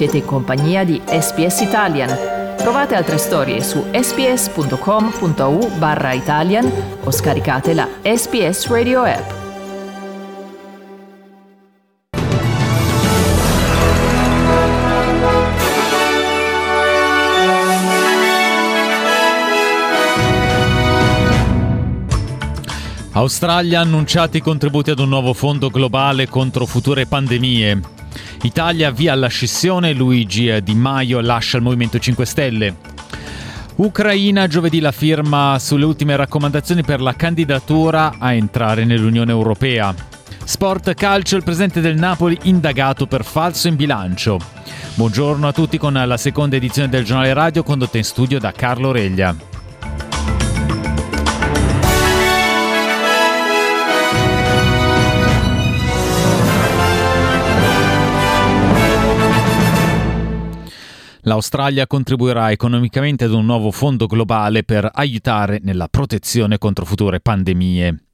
Siete in compagnia di SPS Italian. Trovate altre storie su sps.com.au barra Italian o scaricate la SPS Radio app. Australia ha annunciato i contributi ad un nuovo fondo globale contro future pandemie. Italia via alla scissione, Luigi Di Maio lascia il Movimento 5 Stelle. Ucraina giovedì la firma sulle ultime raccomandazioni per la candidatura a entrare nell'Unione Europea. Sport calcio, il presidente del Napoli indagato per falso in bilancio. Buongiorno a tutti con la seconda edizione del giornale radio condotta in studio da Carlo Reglia. L'Australia contribuirà economicamente ad un nuovo fondo globale per aiutare nella protezione contro future pandemie.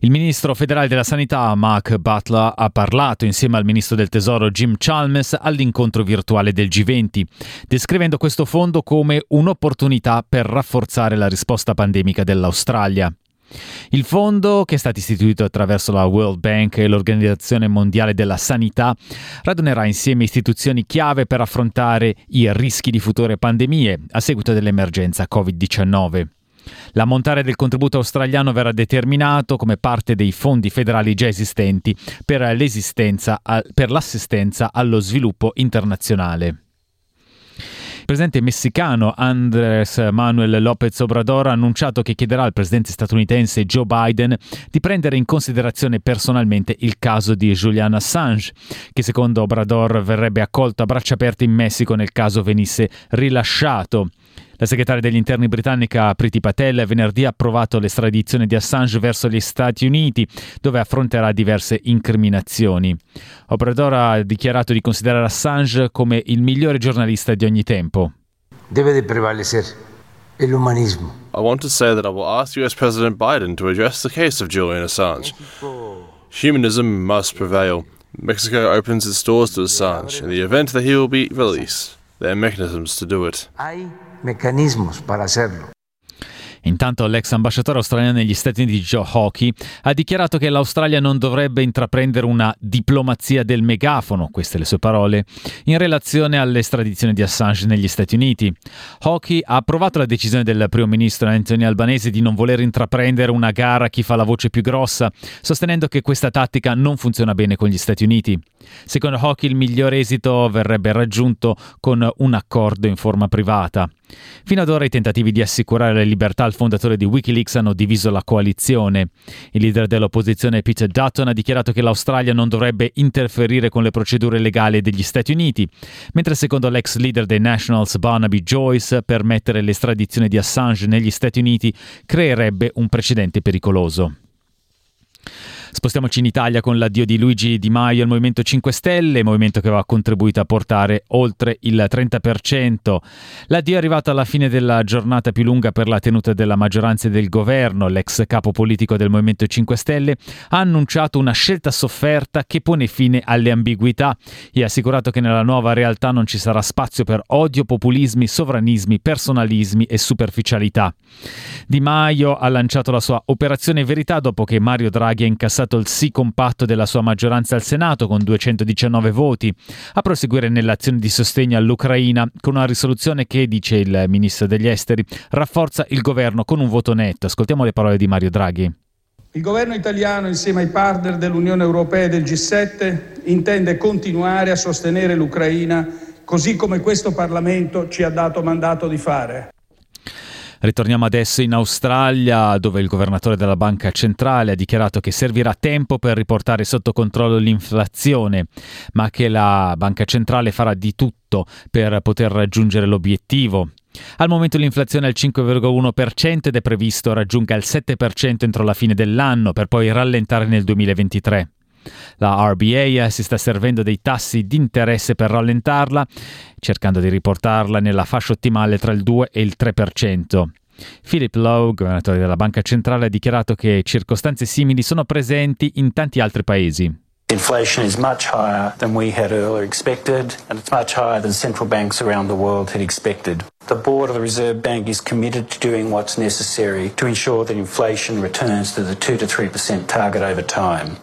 Il ministro federale della sanità Mark Butler ha parlato insieme al ministro del tesoro Jim Chalmers all'incontro virtuale del G20, descrivendo questo fondo come un'opportunità per rafforzare la risposta pandemica dell'Australia. Il fondo, che è stato istituito attraverso la World Bank e l'Organizzazione Mondiale della Sanità, radunerà insieme istituzioni chiave per affrontare i rischi di future pandemie a seguito dell'emergenza Covid-19. L'ammontare del contributo australiano verrà determinato come parte dei fondi federali già esistenti per, per l'assistenza allo sviluppo internazionale. Presidente messicano Andrés Manuel López Obrador ha annunciato che chiederà al presidente statunitense Joe Biden di prendere in considerazione personalmente il caso di Julian Assange, che secondo Obrador verrebbe accolto a braccia aperte in Messico nel caso venisse rilasciato. La segretaria degli interni britannica Priti Patel venerdì ha approvato l'estradizione di Assange verso gli Stati Uniti, dove affronterà diverse incriminazioni. Obrador ha dichiarato di considerare Assange come il migliore giornalista di ogni tempo. Deve de prevalecer el humanismo. I want to say that I will ask US President Biden to address the case of Julian Assange. Humanism must prevail. Mexico opens its doors to Assange in the event that he will be released. There are mechanisms to do it. Hay mecanismos para hacerlo. Intanto l'ex ambasciatore australiano negli Stati Uniti Joe Hockey ha dichiarato che l'Australia non dovrebbe intraprendere una diplomazia del megafono, queste le sue parole, in relazione all'estradizione di Assange negli Stati Uniti. Hockey ha approvato la decisione del primo ministro Anthony Albanese di non voler intraprendere una gara a chi fa la voce più grossa, sostenendo che questa tattica non funziona bene con gli Stati Uniti. Secondo Hockey il miglior esito verrebbe raggiunto con un accordo in forma privata. Fino ad ora i tentativi di assicurare la libertà al fondatore di Wikileaks hanno diviso la coalizione. Il leader dell'opposizione Peter Dutton ha dichiarato che l'Australia non dovrebbe interferire con le procedure legali degli Stati Uniti, mentre secondo l'ex leader dei Nationals Barnaby Joyce permettere l'estradizione di Assange negli Stati Uniti creerebbe un precedente pericoloso. Spostiamoci in Italia con l'addio di Luigi Di Maio al Movimento 5 Stelle, movimento che aveva contribuito a portare oltre il 30%. L'addio è arrivato alla fine della giornata più lunga per la tenuta della maggioranza del governo. L'ex capo politico del Movimento 5 Stelle ha annunciato una scelta sofferta che pone fine alle ambiguità e ha assicurato che nella nuova realtà non ci sarà spazio per odio, populismi, sovranismi, personalismi e superficialità. Di Maio ha lanciato la sua operazione verità dopo che Mario Draghi ha incassato stato il sì compatto della sua maggioranza al Senato con 219 voti, a proseguire nell'azione di sostegno all'Ucraina con una risoluzione che, dice il ministro degli esteri, rafforza il governo con un voto netto. Ascoltiamo le parole di Mario Draghi. Il governo italiano, insieme ai partner dell'Unione Europea e del G7, intende continuare a sostenere l'Ucraina così come questo Parlamento ci ha dato mandato di fare. Ritorniamo adesso in Australia, dove il governatore della banca centrale ha dichiarato che servirà tempo per riportare sotto controllo l'inflazione, ma che la banca centrale farà di tutto per poter raggiungere l'obiettivo. Al momento l'inflazione è al 5,1% ed è previsto raggiunga il 7% entro la fine dell'anno, per poi rallentare nel 2023. La RBA si sta servendo dei tassi di interesse per rallentarla, cercando di riportarla nella fascia ottimale tra il 2 e il 3%. Philip Lowe, governatore della Banca Centrale, ha dichiarato che circostanze simili sono presenti in tanti altri paesi. Inflation is much higher than we had earlier expected, and it's much higher than central banks around the world had expected. The board of the Reserve Bank is committed to doing what's necessary to ensure that inflation returns to the 2 to 3% target over time.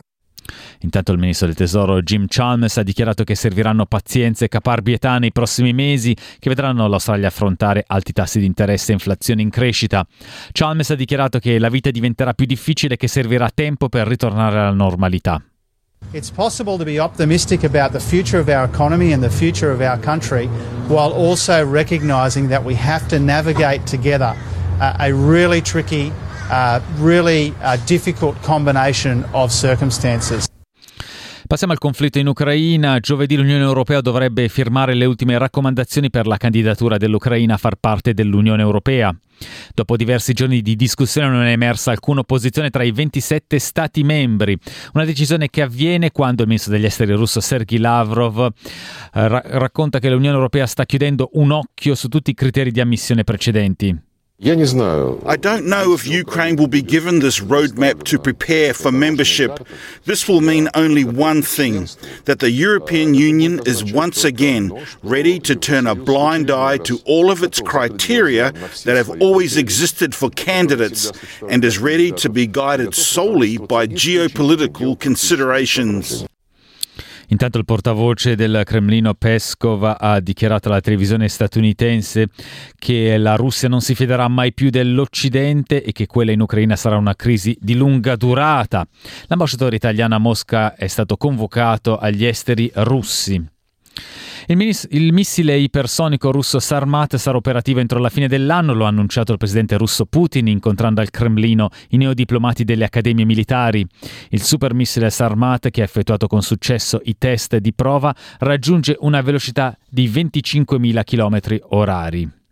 Intanto il ministro del Tesoro Jim Chalmers ha dichiarato che serviranno pazienza e caparbietà nei prossimi mesi che vedranno l'Australia affrontare alti tassi di interesse e inflazione in crescita. Chalmers ha dichiarato che la vita diventerà più difficile e che servirà tempo per ritornare alla normalità. It's possible to be optimistic about the future of our economy and the future of our country while also recognizing that we have to navigate together uh, a really tricky, uh, really uh, difficult combination of circumstances. Passiamo al conflitto in Ucraina. Giovedì l'Unione Europea dovrebbe firmare le ultime raccomandazioni per la candidatura dell'Ucraina a far parte dell'Unione Europea. Dopo diversi giorni di discussione non è emersa alcuna opposizione tra i 27 Stati membri, una decisione che avviene quando il ministro degli esteri russo Sergei Lavrov eh, ra- racconta che l'Unione Europea sta chiudendo un occhio su tutti i criteri di ammissione precedenti. I don't know if Ukraine will be given this roadmap to prepare for membership. This will mean only one thing that the European Union is once again ready to turn a blind eye to all of its criteria that have always existed for candidates and is ready to be guided solely by geopolitical considerations. Intanto il portavoce del Cremlino Peskov ha dichiarato alla televisione statunitense che la Russia non si fiderà mai più dell'Occidente e che quella in Ucraina sarà una crisi di lunga durata. L'ambasciatore italiano a Mosca è stato convocato agli esteri russi. Il, minis- il, missile ipersonico russo Sarmat sarà operativo entro la fine dell'anno, lo ha annunciato il presidente russo Putin incontrando al Cremlino i neodiplomati delle accademie militari. Il supermissile Sarmat, che ha effettuato con successo i test di prova, raggiunge una velocità di 25.000 km orari.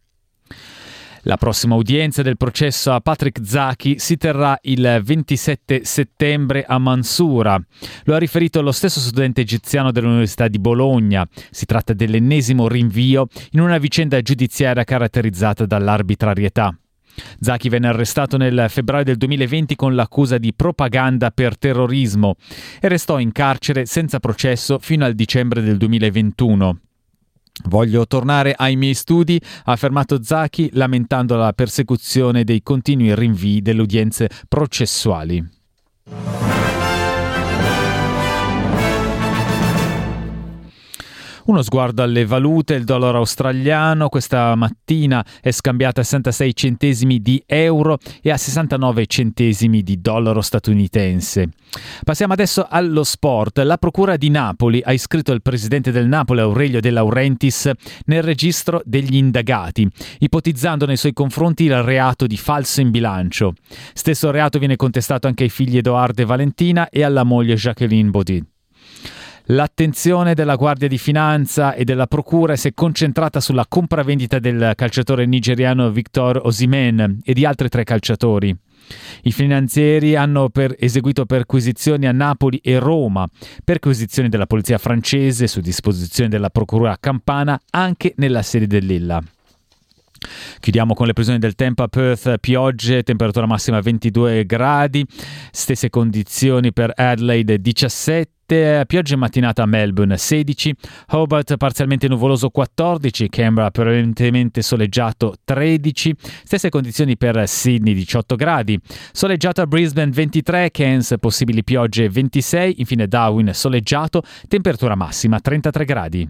La prossima udienza del processo a Patrick Zaki si terrà il 27 settembre a Mansura. Lo ha riferito lo stesso studente egiziano dell'Università di Bologna. Si tratta dell'ennesimo rinvio in una vicenda giudiziaria caratterizzata dall'arbitrarietà. Zaki venne arrestato nel febbraio del 2020 con l'accusa di propaganda per terrorismo e restò in carcere senza processo fino al dicembre del 2021. Voglio tornare ai miei studi, ha affermato Zaki, lamentando la persecuzione dei continui rinvii delle udienze processuali. Uno sguardo alle valute, il dollaro australiano questa mattina è scambiato a 66 centesimi di euro e a 69 centesimi di dollaro statunitense. Passiamo adesso allo sport. La Procura di Napoli ha iscritto il presidente del Napoli, Aurelio De Laurentiis, nel registro degli indagati, ipotizzando nei suoi confronti il reato di falso in bilancio. Stesso reato viene contestato anche ai figli Edoardo e Valentina e alla moglie Jacqueline Baudit. L'attenzione della Guardia di Finanza e della Procura si è concentrata sulla compravendita del calciatore nigeriano Victor Osimen e di altri tre calciatori. I finanzieri hanno per eseguito perquisizioni a Napoli e Roma, perquisizioni della polizia francese su disposizione della Procura Campana anche nella sede dell'Illa. Chiudiamo con le previsioni del tempo a Perth, piogge, temperatura massima 22 gradi, stesse condizioni per Adelaide 17, pioggia in mattinata a Melbourne 16, Hobart parzialmente nuvoloso 14, Canberra prevalentemente soleggiato 13, stesse condizioni per Sydney 18 gradi, soleggiato a Brisbane 23, Cairns possibili piogge 26, infine Darwin soleggiato, temperatura massima 33 gradi.